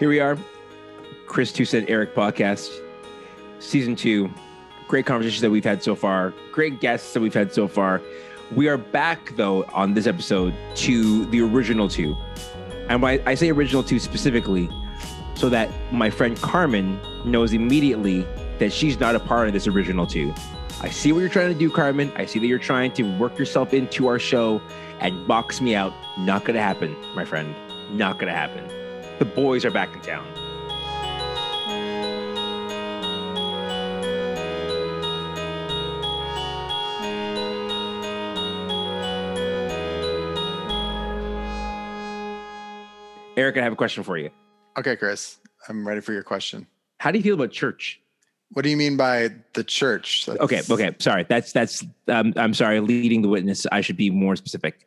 Here we are, Chris Toussaint Eric podcast, season two. Great conversations that we've had so far. Great guests that we've had so far. We are back though on this episode to the original two, and when I say original two specifically, so that my friend Carmen knows immediately that she's not a part of this original two. I see what you're trying to do, Carmen. I see that you're trying to work yourself into our show and box me out. Not to happen, my friend. Not to happen. The boys are back in town. Eric, I have a question for you. Okay, Chris, I'm ready for your question. How do you feel about church? What do you mean by the church? That's... Okay, okay, sorry. That's that's. Um, I'm sorry. Leading the witness, I should be more specific.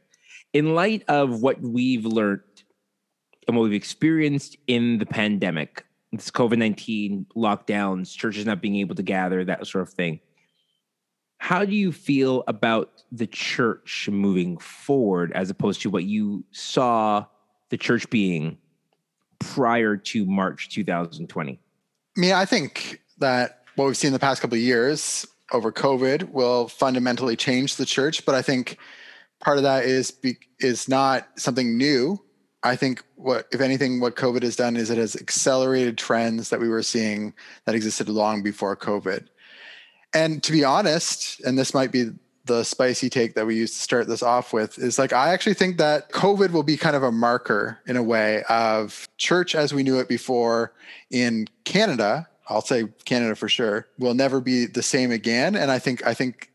In light of what we've learned and what we've experienced in the pandemic, this COVID nineteen lockdowns, churches not being able to gather, that sort of thing. How do you feel about the church moving forward, as opposed to what you saw the church being prior to March 2020? I mean, I think that what we've seen the past couple of years over COVID will fundamentally change the church, but I think part of that is be, is not something new. I think what, if anything, what COVID has done is it has accelerated trends that we were seeing that existed long before COVID. And to be honest, and this might be the spicy take that we used to start this off with is like I actually think that COVID will be kind of a marker in a way of church as we knew it before in Canada. I'll say Canada for sure will never be the same again. And I think I think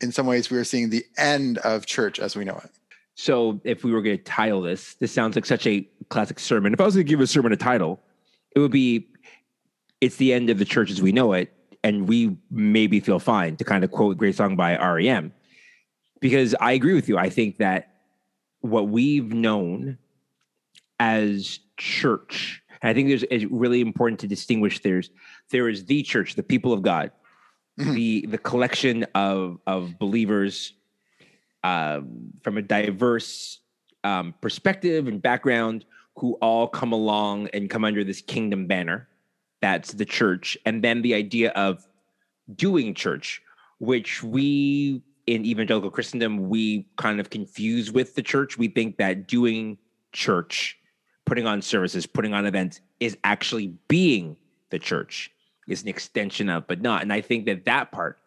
in some ways we are seeing the end of church as we know it. So if we were going to title this, this sounds like such a classic sermon. If I was going to give a sermon a title, it would be "It's the end of the church as we know it." and we maybe feel fine to kind of quote great song by REM because I agree with you. I think that what we've known as church, and I think there's it's really important to distinguish there's there is the church, the people of God, mm-hmm. the the collection of of believers um, from a diverse um, perspective and background who all come along and come under this kingdom banner that's the church. And then the idea of doing church, which we in evangelical Christendom, we kind of confuse with the church. We think that doing church, putting on services, putting on events is actually being the church, is an extension of, but not. And I think that that part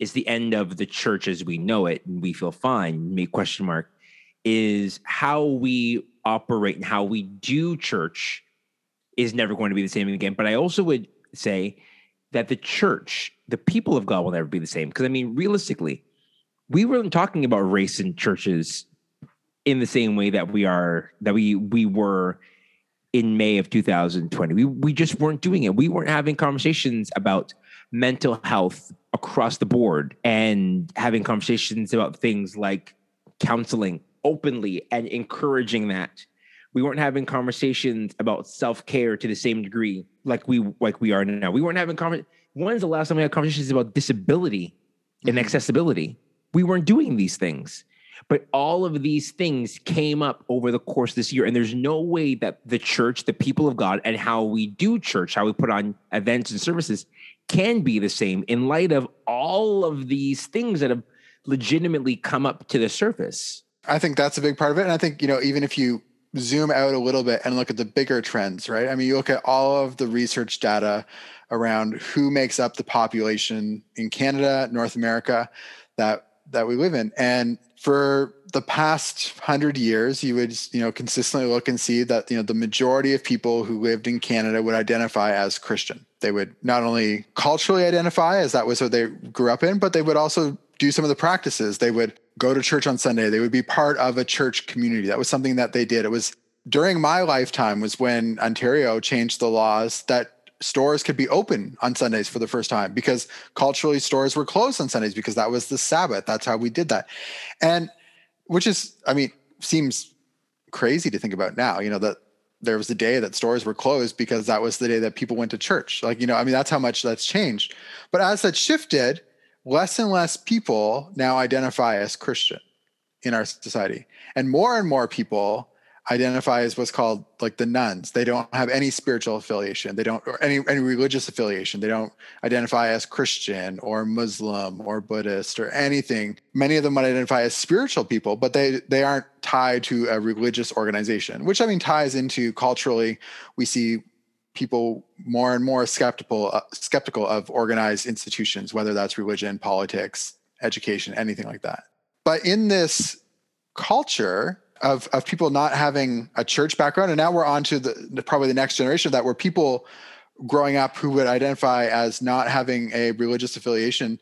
is the end of the church as we know it and we feel fine, me question mark, is how we operate and how we do church is never going to be the same again. But I also would say that the church, the people of God will never be the same. Because I mean, realistically, we weren't talking about race in churches in the same way that we are that we we were in May of 2020. We we just weren't doing it. We weren't having conversations about mental health across the board and having conversations about things like counseling openly and encouraging that we weren't having conversations about self-care to the same degree like we like we are now. We weren't having conversations. When's the last time we had conversations about disability and mm-hmm. accessibility? We weren't doing these things. But all of these things came up over the course of this year. And there's no way that the church, the people of God, and how we do church, how we put on events and services can be the same in light of all of these things that have legitimately come up to the surface. I think that's a big part of it. And I think, you know, even if you zoom out a little bit and look at the bigger trends, right? I mean, you look at all of the research data around who makes up the population in Canada, North America that that we live in. And for the past hundred years, you would you know consistently look and see that you know the majority of people who lived in Canada would identify as Christian. They would not only culturally identify as that was what they grew up in, but they would also do some of the practices. They would go to church on Sunday. They would be part of a church community. That was something that they did. It was during my lifetime was when Ontario changed the laws that stores could be open on Sundays for the first time because culturally stores were closed on Sundays because that was the Sabbath. That's how we did that. And which is, I mean, seems crazy to think about now, you know, that there was a day that stores were closed because that was the day that people went to church. Like, you know, I mean, that's how much that's changed. But as that shifted, less and less people now identify as Christian in our society. And more and more people identify as what's called like the nones. They don't have any spiritual affiliation. They don't or any any religious affiliation. They don't identify as Christian or Muslim or Buddhist or anything. Many of them might identify as spiritual people, but they they aren't tied to a religious organization, which I mean ties into culturally we see people more and more skeptical uh, skeptical of organized institutions whether that's religion, politics, education, anything like that. But in this culture of of people not having a church background, and now we're on to the, probably the next generation of that, where people growing up who would identify as not having a religious affiliation.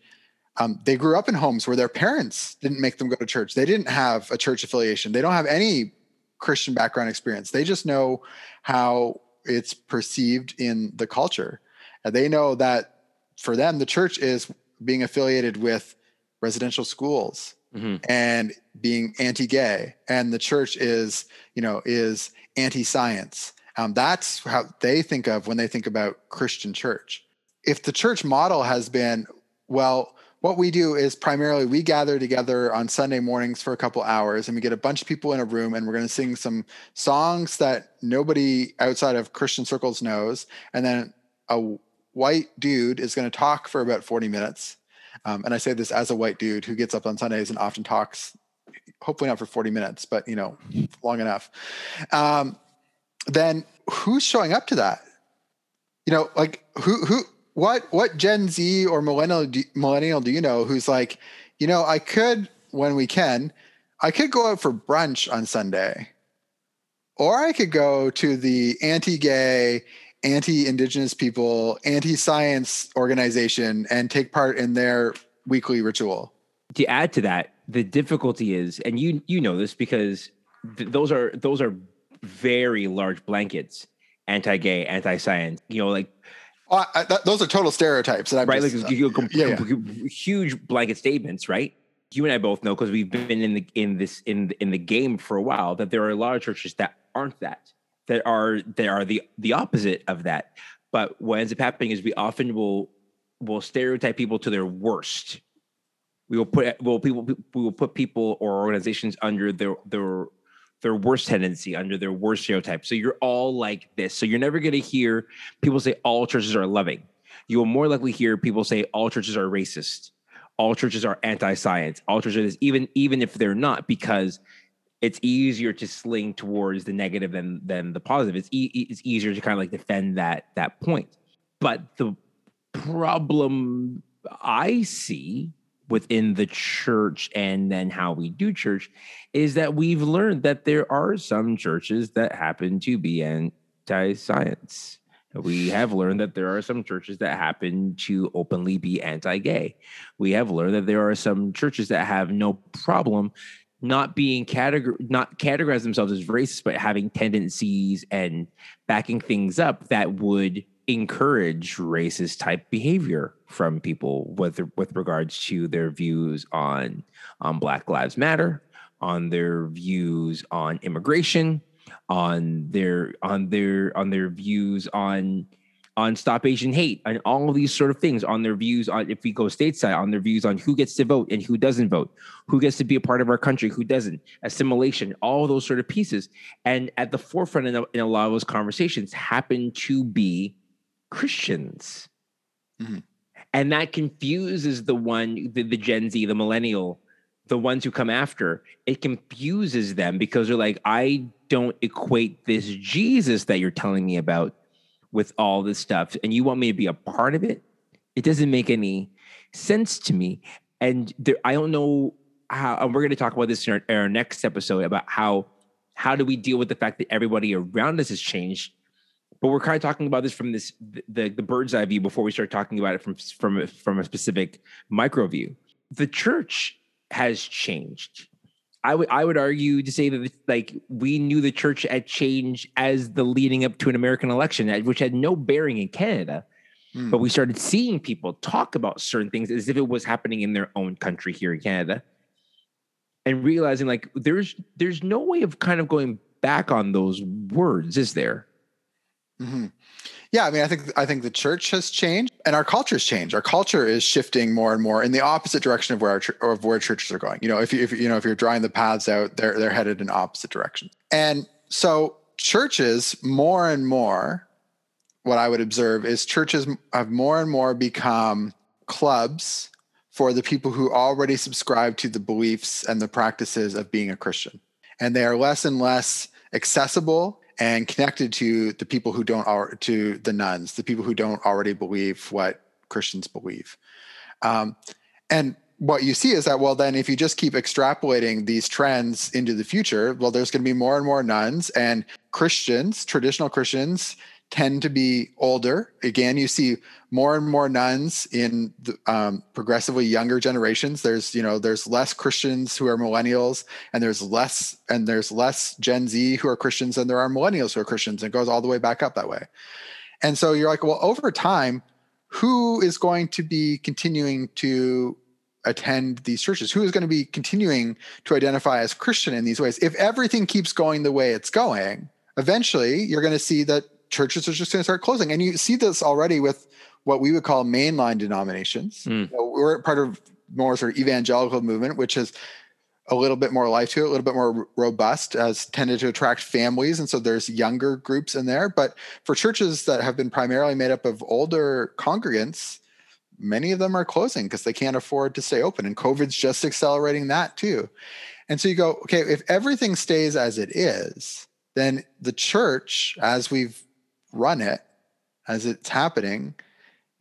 Um, they grew up in homes where their parents didn't make them go to church. They didn't have a church affiliation. They don't have any Christian background experience. They just know how it's perceived in the culture. And they know that for them, the church is being affiliated with residential schools mm-hmm. and being anti-gay and the church is you know is anti-science um, that's how they think of when they think about christian church if the church model has been well what we do is primarily we gather together on sunday mornings for a couple hours and we get a bunch of people in a room and we're going to sing some songs that nobody outside of christian circles knows and then a white dude is going to talk for about 40 minutes um, and I say this as a white dude who gets up on Sundays and often talks, hopefully not for 40 minutes, but you know, long enough. Um, then who's showing up to that? You know, like who, who, what, what Gen Z or millennial, do, millennial do you know who's like, you know, I could, when we can, I could go out for brunch on Sunday, or I could go to the anti-gay, anti-indigenous people, anti-science organization and take part in their weekly ritual. To add to that, the difficulty is, and you you know this because th- those are those are very large blankets, anti-gay, anti-science. You know, like oh, I, that, those are total stereotypes. That I'm right, just, like uh, com- yeah, yeah. huge blanket statements, right? You and I both know because we've been in the in this in in the game for a while that there are a lot of churches that aren't that that are that are the the opposite of that. But what ends up happening is we often will will stereotype people to their worst. We will put will people we will put people or organizations under their their their worst tendency, under their worst stereotype. So you're all like this. So you're never going to hear people say all churches are loving. You will more likely hear people say all churches are racist, all churches are anti-science, all churches are this, even even if they're not, because it's easier to sling towards the negative than than the positive. It's e- it's easier to kind of like defend that that point. But the problem I see within the church and then how we do church is that we've learned that there are some churches that happen to be anti-science. We have learned that there are some churches that happen to openly be anti gay. We have learned that there are some churches that have no problem not being categor not categorize themselves as racist, but having tendencies and backing things up that would encourage racist type behavior from people with with regards to their views on on Black Lives Matter, on their views on immigration, on their on their on their views on on Stop Asian Hate and all of these sort of things on their views on if we go stateside on their views on who gets to vote and who doesn't vote, who gets to be a part of our country, who doesn't, assimilation, all those sort of pieces. And at the forefront in a, in a lot of those conversations happen to be Christians. Mm-hmm. And that confuses the one, the, the Gen Z, the millennial, the ones who come after. It confuses them because they're like, I don't equate this Jesus that you're telling me about with all this stuff and you want me to be a part of it, it doesn't make any sense to me. And there, I don't know how, and we're going to talk about this in our, in our next episode about how, how do we deal with the fact that everybody around us has changed but we're kind of talking about this from this the, the bird's eye view before we start talking about it from from from a specific micro view. The church has changed. I would I would argue to say that like we knew the church had changed as the leading up to an American election, which had no bearing in Canada. Mm. But we started seeing people talk about certain things as if it was happening in their own country here in Canada, and realizing like there's there's no way of kind of going back on those words, is there? Mm-hmm. Yeah, I mean, I think I think the church has changed and our culture's changed. Our culture is shifting more and more in the opposite direction of where our, of where churches are going. You know, if you if you know if you're drawing the paths out, they're they're headed in opposite directions. And so churches more and more, what I would observe is churches have more and more become clubs for the people who already subscribe to the beliefs and the practices of being a Christian. And they are less and less accessible and connected to the people who don't to the nones, the people who don't already believe what Christians believe. Um, and what you see is that well then if you just keep extrapolating these trends into the future well there's going to be more and more nones and christians traditional christians tend to be older again you see more and more nones in the, um, progressively younger generations there's you know there's less christians who are millennials and there's less and there's less gen z who are christians than there are millennials who are christians and it goes all the way back up that way and so you're like well over time who is going to be continuing to attend these churches? Who is going to be continuing to identify as Christian in these ways? If everything keeps going the way it's going, eventually you're going to see that churches are just going to start closing. And you see this already with what we would call mainline denominations. Mm. You know, we're part of more sort of evangelical movement, which is a little bit more life to it, a little bit more robust, has tended to attract families. And so there's younger groups in there. But for churches that have been primarily made up of older congregants, many of them are closing because they can't afford to stay open. And COVID's just accelerating that too. And so you go, okay, if everything stays as it is, then the church, as we've run it, as it's happening,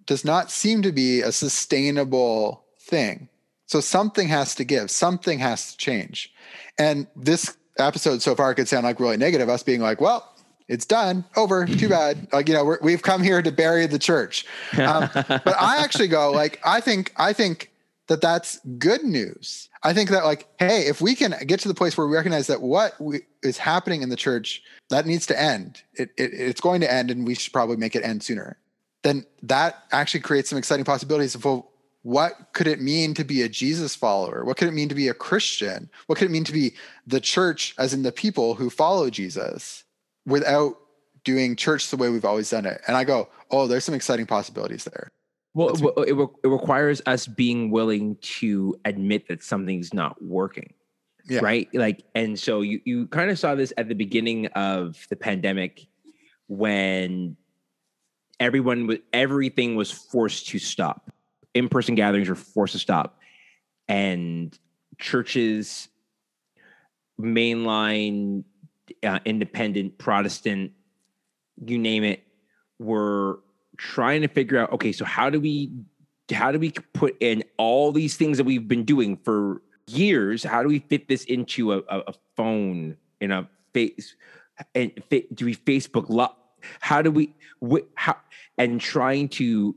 does not seem to be a sustainable thing. So something has to give, something has to change. And this episode so far could sound like really negative, us being like, well, it's done, over, too bad. Like, you know, we have come here to bury the church. Um, but I actually go like, I think, I think that that's good news. I think that like, hey, if we can get to the place where we recognize that what we, is happening in the church, that needs to end. It, it, it's going to end, and we should probably make it end sooner. Then that actually creates some exciting possibilities of well, what could it mean to be a Jesus follower? What could it mean to be a Christian? What could it mean to be the church, as in the people who follow Jesus? without doing church the way we've always done it. And I go, oh, there's some exciting possibilities there. Well, it, it, it requires us being willing to admit that something's not working. Yeah. Right. Like, and so you, you kind of saw this at the beginning of the pandemic when everyone was, everything was forced to stop. In person gatherings were forced to stop. And churches, mainline uh, independent, Protestant, you name it, were trying to figure out okay, so how do we how do we put in all these things that we've been doing for years? How do we fit this into a, a, a phone in a face and fit, do we Facebook lo- how do we wh- how and trying to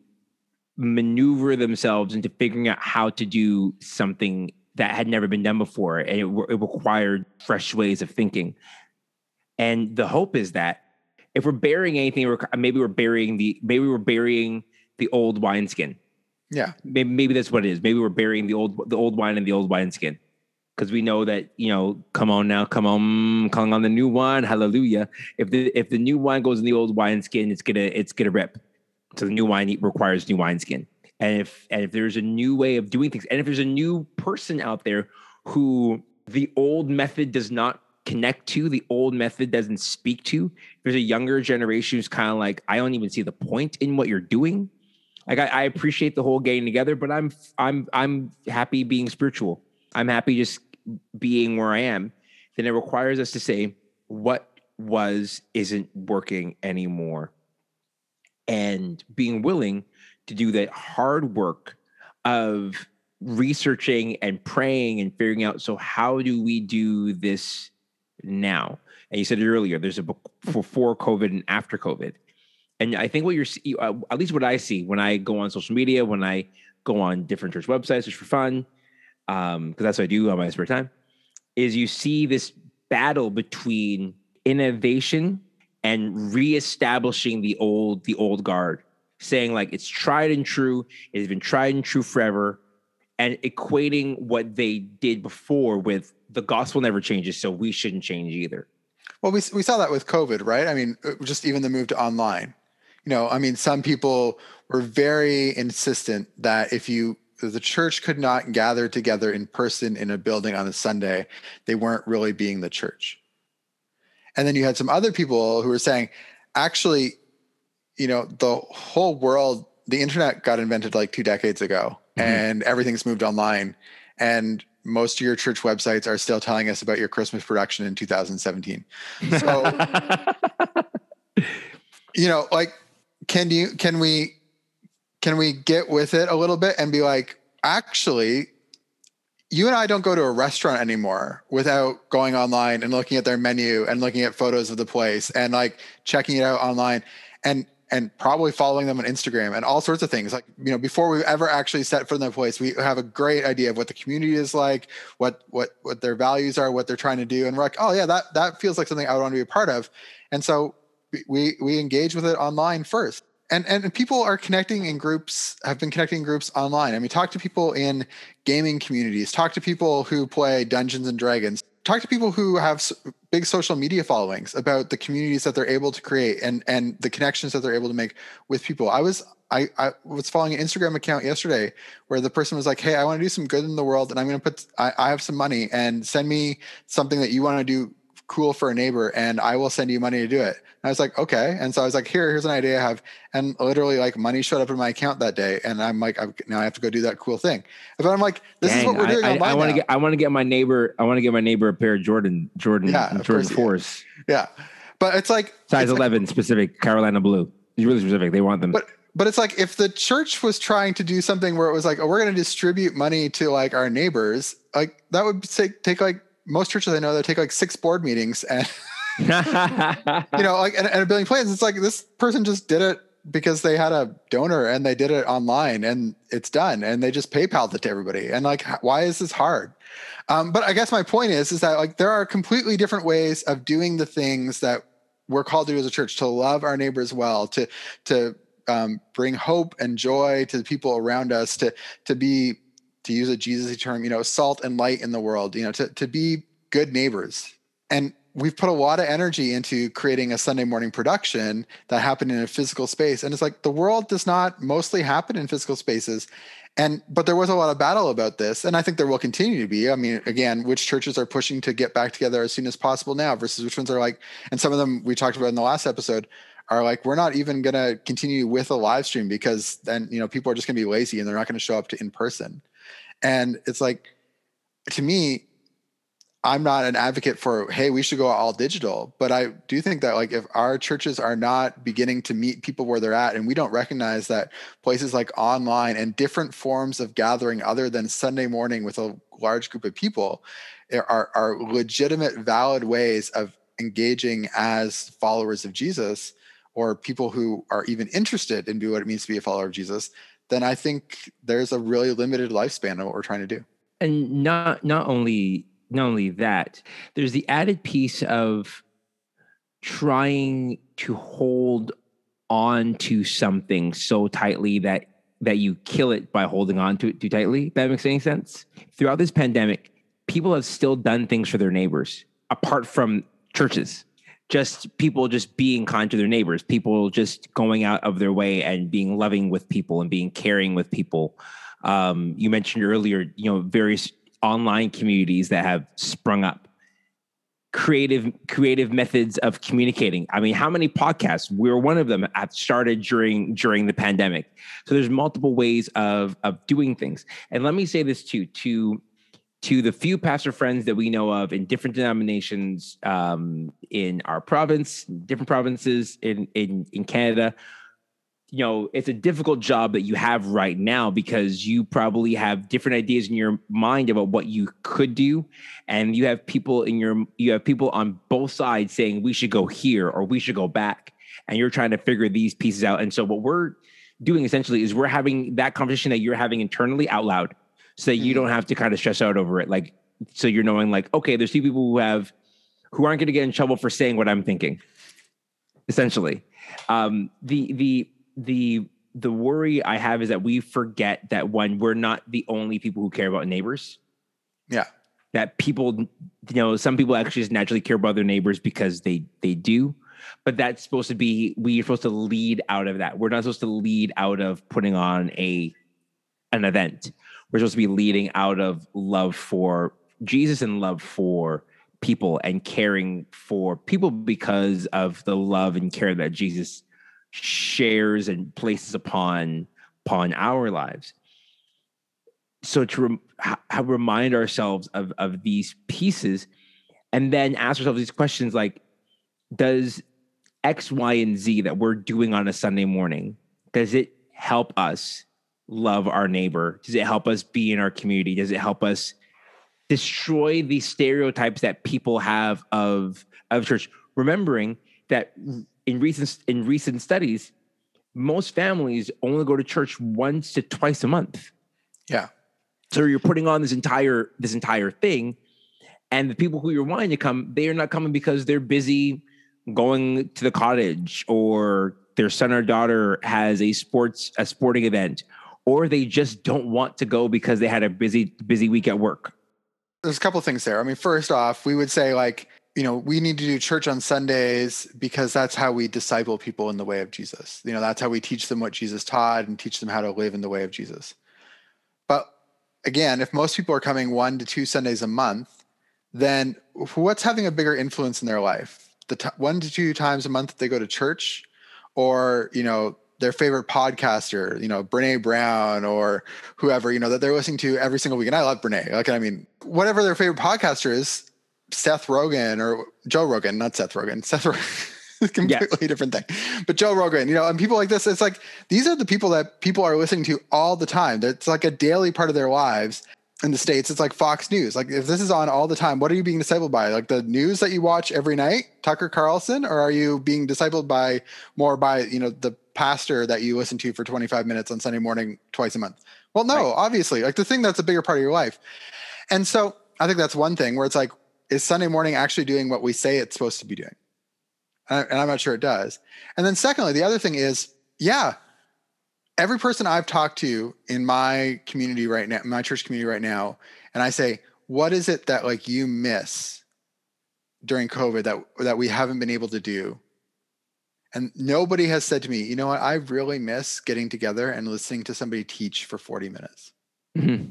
maneuver themselves into figuring out how to do something that had never been done before and it, it required fresh ways of thinking and the hope is that if we're burying anything, maybe we're burying the maybe we're burying the old wineskin. Yeah, maybe, maybe that's what it is. Maybe we're burying the old the old wine and the old wineskin because we know that you know. Come on now, come on, calling on the new wine. Hallelujah! If the if the new wine goes in the old wineskin, it's gonna it's gonna rip. So the new wine requires new wineskin. And if and if there's a new way of doing things, and if there's a new person out there who the old method does not connect to, the old method doesn't speak to. There's a younger generation who's kind of like, I don't even see the point in what you're doing. Like I, I appreciate the whole getting together, but I'm I'm I'm happy being spiritual. I'm happy just being where I am. Then it requires us to say what was isn't working anymore. And being willing to do that hard work of researching and praying and figuring out so how do we do this now. And you said earlier, there's a book before COVID and after COVID. And I think what you're, uh, at least what I see when I go on social media, when I go on different church websites just for fun, because um, that's what I do on my spare time, is you see this battle between innovation and reestablishing the old, the old guard, saying like it's tried and true, it's been tried and true forever, and equating what they did before with the gospel never changes, so we shouldn't change either. Well, we we saw that with COVID, right? I mean, uh, just even the move to online. You know, I mean, some people were very insistent that if you the church could not gather together in person in a building on a Sunday, they weren't really being the church. And then you had some other people who were saying, actually, you know, the whole world, the internet got invented like two decades ago mm-hmm. and everything's moved online. And most of your church websites are still telling us about your Christmas production in 2017. So, you know, like, can you, can we, can we get with it a little bit and be like, actually, you and I don't go to a restaurant anymore without going online and looking at their menu and looking at photos of the place and like checking it out online and and probably following them on Instagram and all sorts of things. Like, you know, before we've ever actually set foot in that place, we have a great idea of what the community is like, what what what their values are, what they're trying to do. And we're like, oh yeah, that that feels like something I would want to be a part of. And so we we engage with it online first and and people are connecting in groups have been connecting in groups online i mean talk to people in gaming communities talk to people who play dungeons and dragons talk to people who have big social media followings about the communities that they're able to create and and the connections that they're able to make with people. I was I, I was following an Instagram account yesterday where the person was like, Hey, I want to do some good in the world and I'm going to put, I, I have some money and send me something that you want to do cool for a neighbor and I will send you money to do it. And I was like, okay. And so I was like, here, here's an idea I have. And literally like money showed up in my account that day. And I'm like, I've, now I have to go do that cool thing. But I'm like, this Dang, is what we're doing. I, I, I want to get, I want to get my neighbor, I want to get my neighbor a pair of Jordan, Jordan, yeah, Jordan Force. Yeah. But it's like size it's 11 like, specific Carolina blue. It's really specific. They want them. But, but it's like if the church was trying to do something where it was like, oh, we're going to distribute money to like our neighbors, like that would take, take like most churches I know that take like six board meetings and you know, like and, and a billion plans. It's like this person just did it because they had a donor and they did it online and it's done and they just PayPal'd it to everybody. And like, why is this hard? Um, but I guess my point is, is that like there are completely different ways of doing the things that we're called to do as a church to love our neighbors well, to to um, bring hope and joy to the people around us, to to be to use a Jesus term, you know, salt and light in the world, you know, to to be good neighbors. And we've put a lot of energy into creating a Sunday morning production that happened in a physical space. And it's like the world does not mostly happen in physical spaces. And but there was a lot of battle about this. And I think there will continue to be. I mean, again, which churches are pushing to get back together as soon as possible now versus which ones are like, and some of them we talked about in the last episode are like, we're not even gonna continue with a live stream because then you know people are just gonna be lazy and they're not gonna show up to in person. And it's like to me, I'm not an advocate for, hey, we should go all digital. But I do think that, like, if our churches are not beginning to meet people where they're at, and we don't recognize that places like online and different forms of gathering other than Sunday morning with a large group of people eh, are, are legitimate, valid ways of engaging as followers of Jesus or people who are even interested in what it means to be a follower of Jesus, then I think there's a really limited lifespan of what we're trying to do. And not not only not only that, there's the added piece of trying to hold on to something so tightly that that you kill it by holding on to it too tightly. That makes any sense. Throughout this pandemic, people have still done things for their neighbors apart from churches. Just people just being kind to their neighbors, people just going out of their way and being loving with people and being caring with people. Um, you mentioned earlier, you know, various online communities that have sprung up. Creative creative methods of communicating. I mean how many podcasts? We're one of them have started during during the pandemic. So there's multiple ways of of doing things. And let me say this too to to the few pastor friends that we know of in different denominations um, in our province different provinces in in in canada you know it's a difficult job that you have right now because you probably have different ideas in your mind about what you could do. And you have people in your you have people on both sides saying we should go here or we should go back. And you're trying to figure these pieces out. And so what we're doing essentially is we're having that conversation that you're having internally out loud so that you don't have to kind of stress out over it like so you're knowing like okay there's two people who have who aren't going to get in trouble for saying what i'm thinking essentially um the the the the worry I have is that we forget that when we're not the only people who care about neighbors. Yeah. That people, you know, some people actually just naturally care about their neighbors because they they do, but that's supposed to be we're supposed to lead out of that. We're not supposed to lead out of putting on a an event. We're supposed to be leading out of love for Jesus and love for people and caring for people because of the love and care that Jesus shares and places upon upon our lives. So to remind ourselves of of these pieces, and then ask ourselves these questions like, does X, Y, and Z that we're doing on a Sunday morning does it help us love our neighbor? Does it help us be in our community? Does it help us destroy the stereotypes that people have of of church? Remembering that in recent in recent studies, most families only go to church once to twice a month. Yeah. So you're putting on this entire this entire thing, and the people who you're wanting to come, they are not coming because they're busy going to the cottage or their son or daughter has a sports a sporting event or they just don't want to go because they had a busy busy week at work there's a couple things there i mean first off we would say like you know, we need to do church on Sundays because that's how we disciple people in the way of Jesus. You know, that's how we teach them what Jesus taught and teach them how to live in the way of Jesus. But again, if most people are coming one to two Sundays a month, then what's having a bigger influence in their life? The t- one to two times a month they go to church, or you know, their favorite podcaster, you know, Brene Brown or whoever, you know, that they're listening to every single week. And I love Brene. Like, I mean, whatever their favorite podcaster is, Seth Rogen or Joe Rogan, not Seth Rogen, Seth Rogen. completely yeah. different thing. But Joe Rogan, you know, and people like this, it's like these are the people that people are listening to all the time. It's like a daily part of their lives. In the States, it's like Fox News. Like if this is on all the time, what are you being discipled by? Like the news that you watch every night, Tucker Carlson, or are you being discipled by more by, you know, the pastor that you listen to for 25 minutes on Sunday morning twice a month? Well, no, right. obviously, like the thing that's a bigger part of your life. And so I think that's one thing where it's like, is Sunday morning actually doing what we say it's supposed to be doing? And I'm not sure it does. And then, secondly, the other thing is, yeah, every person I've talked to in my community right now, my church community right now, and I say, what is it that like you miss during COVID that that we haven't been able to do? And nobody has said to me, you know what, I really miss getting together and listening to somebody teach for 40 minutes. Mm-hmm.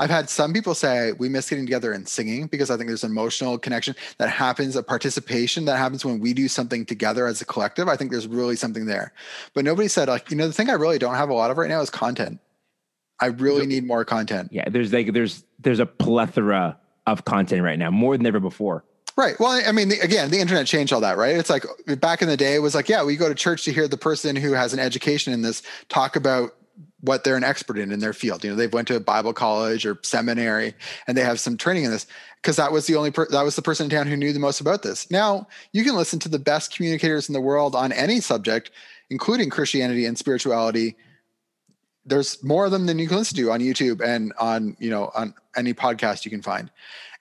I've had some people say we miss getting together and singing because I think there's an emotional connection that happens, a participation that happens when we do something together as a collective. I think there's really something there. But nobody said, like, you know, the thing I really don't have a lot of right now is content. I really need more content. Yeah, there's like there's there's a plethora of content right now, more than ever before. Right. Well, I mean, the, again, the internet changed all that, right? It's like back in the day, it was like, yeah, we go to church to hear the person who has an education in this talk about what they're an expert in in their field. You know, they've went to a Bible college or seminary and they have some training in this because that was the only per- that was the person in town who knew the most about this. Now you can listen to the best communicators in the world on any subject, including Christianity and spirituality. There's more of them than you can listen to on YouTube and on you know on any podcast you can find.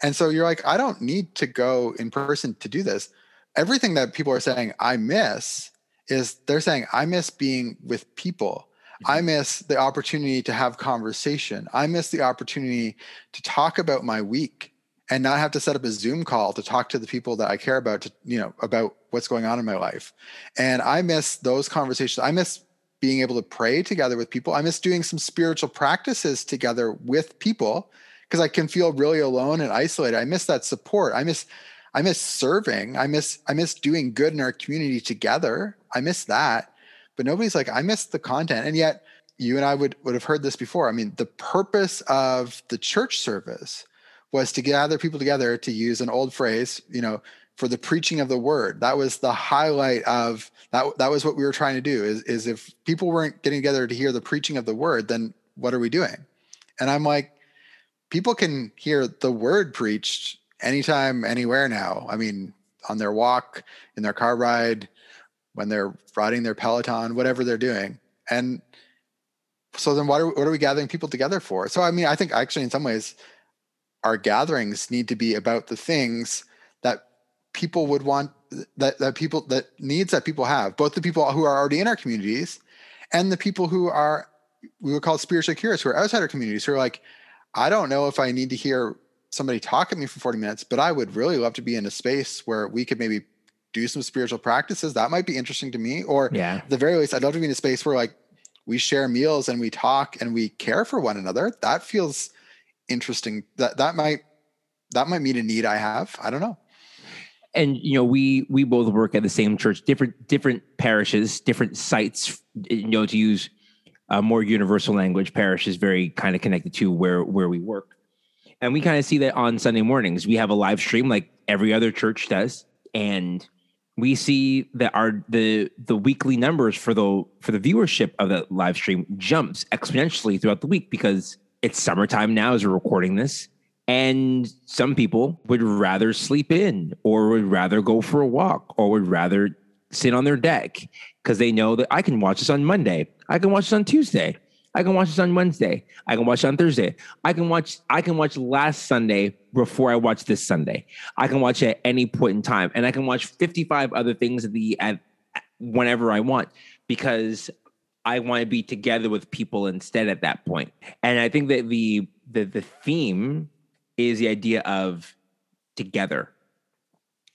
And so you're like, I don't need to go in person to do this. Everything that people are saying I miss is they're saying I miss being with people I mm-hmm. miss the opportunity to have conversation. I miss the opportunity to talk about my week and not have to set up a Zoom call to talk to the people that I care about to, you know, about what's going on in my life. And I miss those conversations. I miss being able to pray together with people. I miss doing some spiritual practices together with people because I can feel really alone and isolated. I miss that support. I miss I miss serving. I miss I miss doing good in our community together. I miss that but nobody's like, I miss the content. And yet you and I would, would have heard this before. I mean, the purpose of the church service was to gather people together to use an old phrase, you know, for the preaching of the word. That was the highlight of that. That was what we were trying to do is, is if people weren't getting together to hear the preaching of the word, then what are we doing? And I'm like, people can hear the word preached anytime, anywhere now. I mean, on their walk, in their car ride, when they're riding their Peloton, whatever they're doing. And so then what are, what are we gathering people together for? So, I mean, I think actually in some ways our gatherings need to be about the things people would want that, that people that needs that people have, both the people who are already in our communities and the people who are we would call spiritually curious who are outside our communities who are like, I don't know if I need to hear somebody talk at me for 40 minutes, but I would really love to be in a space where we could maybe do some spiritual practices. That might be interesting to me. Or yeah. the very least, I'd love to be in a space where like we share meals and we talk and we care for one another. That feels interesting. That that might that might meet a need I have. I don't know. And you know, we we both work at the same church, different different parishes, different sites. You know, to use a more universal language, parish is very kind of connected to where where we work, and we kind of see that on Sunday mornings. We have a live stream like every other church does, and we see that our the the weekly numbers for the for the viewership of that live stream jumps exponentially throughout the week because it's summertime now as we're recording this and some people would rather sleep in or would rather go for a walk or would rather sit on their deck because they know that I can watch this on Monday. I can watch this on Tuesday. I can watch this on Wednesday. I can watch it on Thursday. I can watch I can watch last Sunday before I watch this Sunday. I can watch at any point in time. And I can watch 55 other things at the at whenever I want because I want to be together with people instead at that point. And I think that the the the theme is the idea of together.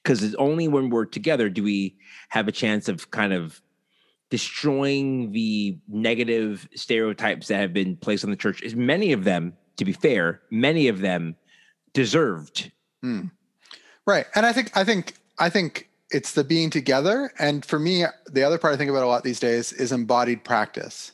Because it's only when we're together do we have a chance of kind of destroying the negative stereotypes that have been placed on the church. Many of them, to be fair, many of them deserved. Mm. Right. And I think I think I think it's the being together. And for me, the other part I think about a lot these days is embodied practice.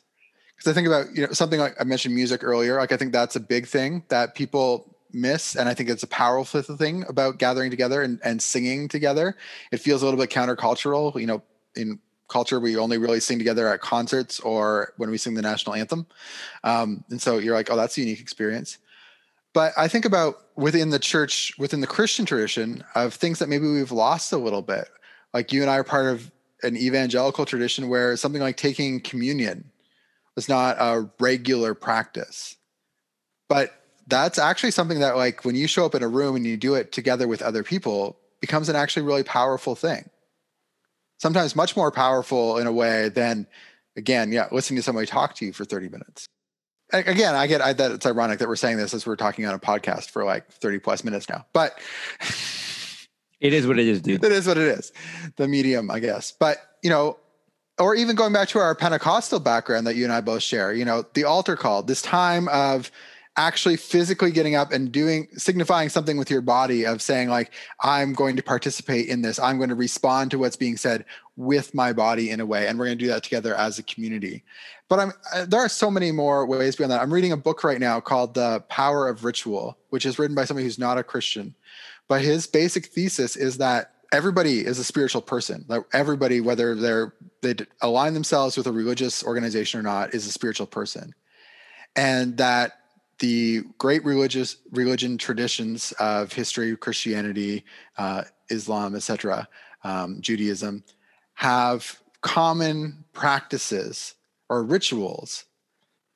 Because I think about, you know, something like I mentioned music earlier. Like I think that's a big thing that people miss and i think it's a powerful thing about gathering together and, and singing together. It feels a little bit countercultural you know in culture we only really sing together at concerts or when we sing the national anthem. Um, and so you're like oh that's a unique experience. But i think about within the church within the christian tradition of things that maybe we've lost a little bit. Like you and i are part of an evangelical tradition where something like taking communion was not a regular practice. But that's actually something that like when you show up in a room and you do it together with other people becomes an actually really powerful thing. Sometimes much more powerful in a way than again yeah listening to somebody talk to you for 30 minutes. Again i get I, that it's ironic that we're saying this as we're talking on a podcast for like 30 plus minutes now but it is what it is dude. It is what it is. The medium i guess. But you know or even going back to our pentecostal background that you and i both share you know the altar call this time of actually physically getting up and doing signifying something with your body of saying like i'm going to participate in this. I'm going to respond to what's being said with my body in a way and we're going to do that together as a community. But i'm uh, there are so many more ways beyond that. I'm reading a book right now called the power of ritual which is written by somebody who's not a christian. But his basic thesis is that everybody is a spiritual person. That everybody whether they're they align themselves with a religious organization or not is a spiritual person. And that the great religious religion traditions of history, Christianity, uh, Islam, etc., um, Judaism, have common practices or rituals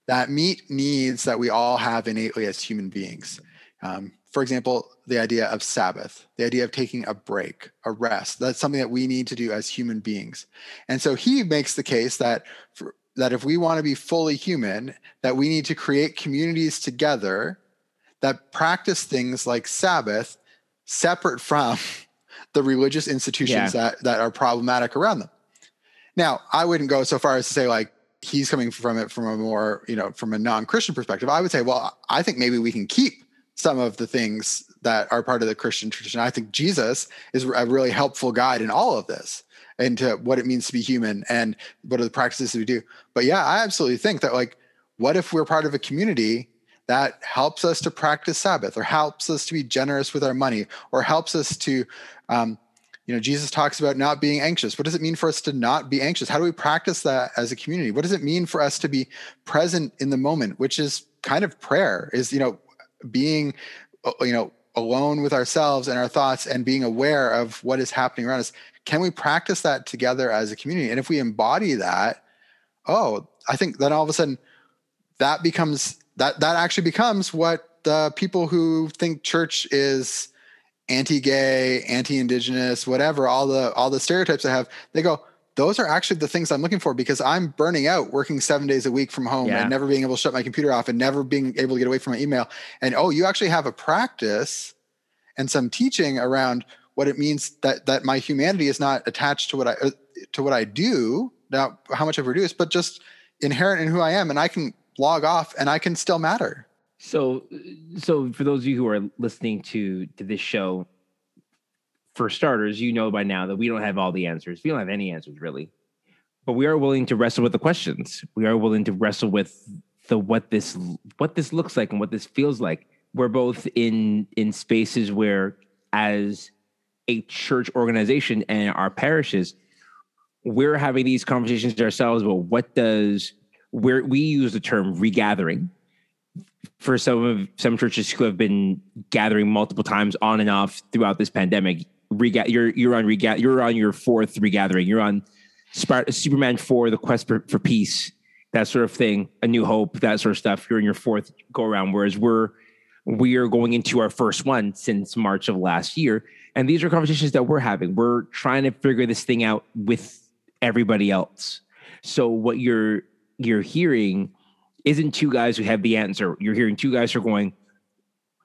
that meet needs that we all have innately as human beings. Um, for example, the idea of Sabbath, the idea of taking a break, a rest. That's something that we need to do as human beings. And so he makes the case that that if we want to be fully human, that we need to create communities together that practice things like Sabbath separate from the religious institutions yeah. that, that are problematic around them. Now, I wouldn't go so far as to say like he's coming from it from a more, you know, from a non-Christian perspective. I would say, well, I think maybe we can keep some of the things that are part of the Christian tradition. I think Jesus is a really helpful guide in all of this into what it means to be human and what are the practices that we do. But yeah, I absolutely think that like, what if we're part of a community that helps us to practice Sabbath or helps us to be generous with our money or helps us to, um, you know, Jesus talks about not being anxious. What does it mean for us to not be anxious? How do we practice that as a community? What does it mean for us to be present in the moment, which is kind of prayer, is, you know, being, uh, you know, alone with ourselves and our thoughts and being aware of what is happening around us can we practice that together as a community? And if we embody that, oh, I think then all of a sudden that becomes that that actually becomes what the people who think church is anti-gay, anti-indigenous, whatever, all the all the stereotypes I have, they go, those are actually the things I'm looking for because I'm burning out working seven days a week from home yeah. and never being able to shut my computer off and never being able to get away from my email. And oh, you actually have a practice and some teaching around what it means that that my humanity is not attached to what I uh, to what I do, now how much I produce, but just inherent in who I am, and I can log off and I can still matter. So, so for those of you who are listening to to this show, for starters, you know by now that we don't have all the answers. We don't have any answers really, but we are willing to wrestle with the questions. We are willing to wrestle with the what this what this looks like and what this feels like. We're both in in spaces where, as a church organization and our parishes, we're having these conversations ourselves about what does where we use the term regathering for some of some churches who have been gathering multiple times on and off throughout this pandemic. Rega- you're you're on rega- you're on your fourth regathering. You're on Sp- Superman four, the quest for, for peace, that sort of thing, a new hope, that sort of stuff. You're in your fourth go around, whereas we're we are going into our first one since March of last year, and these are conversations that we're having. We're trying to figure this thing out with everybody else. So what you're you're hearing isn't two guys who have the answer. You're hearing two guys who are going,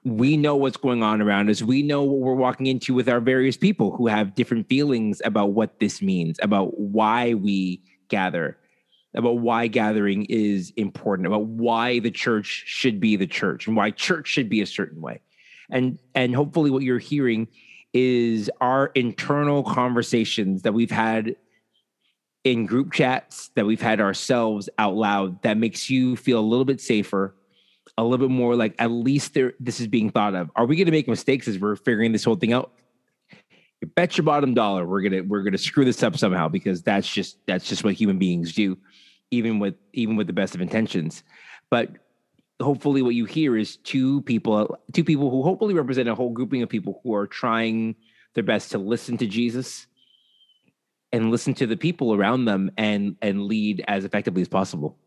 we know what's going on around us. We know what we're walking into with our various people who have different feelings about what this means, about why we gather, about why gathering is important, about why the church should be the church and why church should be a certain way. And and hopefully what you're hearing is our internal conversations that we've had in group chats that we've had ourselves out loud that makes you feel a little bit safer, a little bit more like at least there this is being thought of. Are we going to make mistakes as we're figuring this whole thing out? You bet your bottom dollar we're gonna we're gonna screw this up somehow because that's just that's just what human beings do, even with even with the best of intentions. But hopefully, what you hear is two people two people who hopefully represent a whole grouping of people who are trying their best to listen to Jesus and listen to the people around them and and lead as effectively as possible.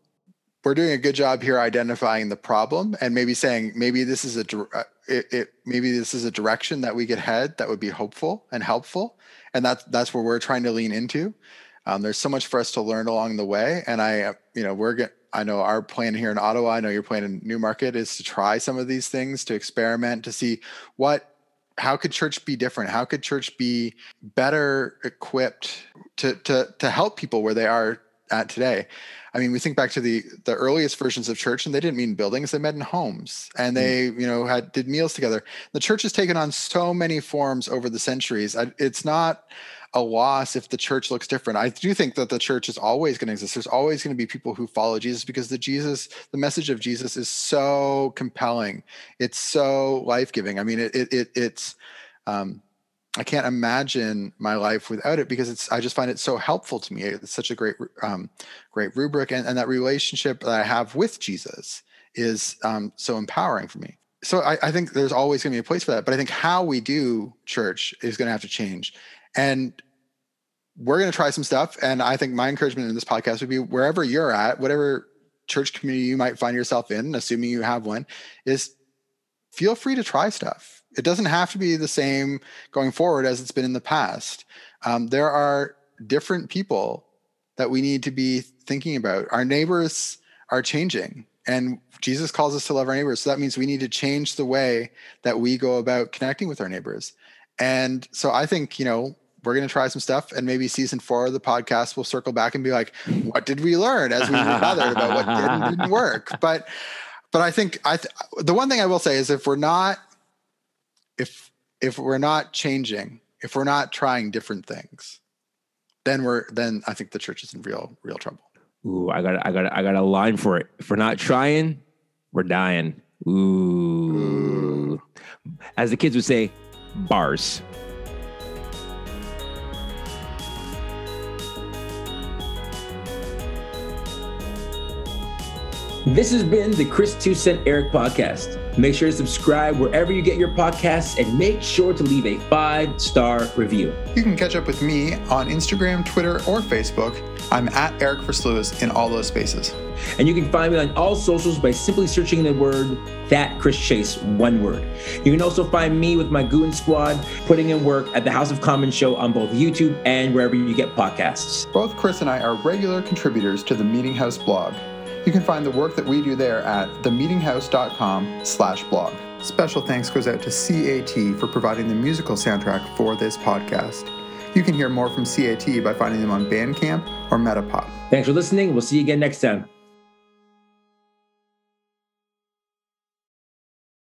We're doing a good job here identifying the problem and maybe saying maybe this is a uh, it, it, maybe this is a direction that we could head that would be hopeful and helpful. And that's that's where we're trying to lean into. Um, there's so much for us to learn along the way. And i uh, you know we're get, i know our plan here in ottawa i know your plan in newmarket is to try some of these things to experiment to see what how could church be different? How could church be better equipped to to to help people where they are at today? I mean, we think back to the the earliest versions of church, and they didn't mean buildings; they met in homes, and they, mm. you know, had did meals together. The church has taken on so many forms over the centuries. It's not a loss if the church looks different. I do think that the church is always going to exist. There's always going to be people who follow Jesus because the Jesus, the message of Jesus is so compelling. It's so life giving. I mean, it, it, it it's, um, I can't imagine my life without it because it's. I just find it so helpful to me. It's such a great, um, great rubric, and, and that relationship that I have with Jesus is um, so empowering for me. So I, I think there's always going to be a place for that. But I think how we do church is going to have to change. And we're going to try some stuff. And I think my encouragement in this podcast would be wherever you're at, whatever church community you might find yourself in, assuming you have one, is feel free to try stuff. It doesn't have to be the same going forward as it's been in the past. Um, there are different people that we need to be thinking about. Our neighbors are changing, and Jesus calls us to love our neighbors. So that means we need to change the way that we go about connecting with our neighbors. And so I think, you know, we're going to try some stuff and maybe season four of the podcast we'll circle back and be like what did we learn as we gathered about what did and didn't work? But but i think i th- the one thing i will say is if we're not if if we're not changing if we're not trying different things then we're then i think the church is in real real trouble. Ooh i got i got i got a line for it. If we're not trying we're dying. Ooh, ooh. as the kids would say bars This has been the Chris Two Cent Eric podcast. Make sure to subscribe wherever you get your podcasts and make sure to leave a five star review. You can catch up with me on Instagram, Twitter, or Facebook. I'm at Eric Versluis in all those spaces. And you can find me on all socials by simply searching the word that Chris Chase, one word. You can also find me with my Goon Squad putting in work at the House of Commons show on both YouTube and wherever you get podcasts. Both Chris and I are regular contributors to the Meeting House blog. You can find the work that we do there at themeetinghouse.com slash blog. Special thanks goes out to CAT for providing the musical soundtrack for this podcast. You can hear more from CAT by finding them on Bandcamp or Metapod. Thanks for listening. We'll see you again next time.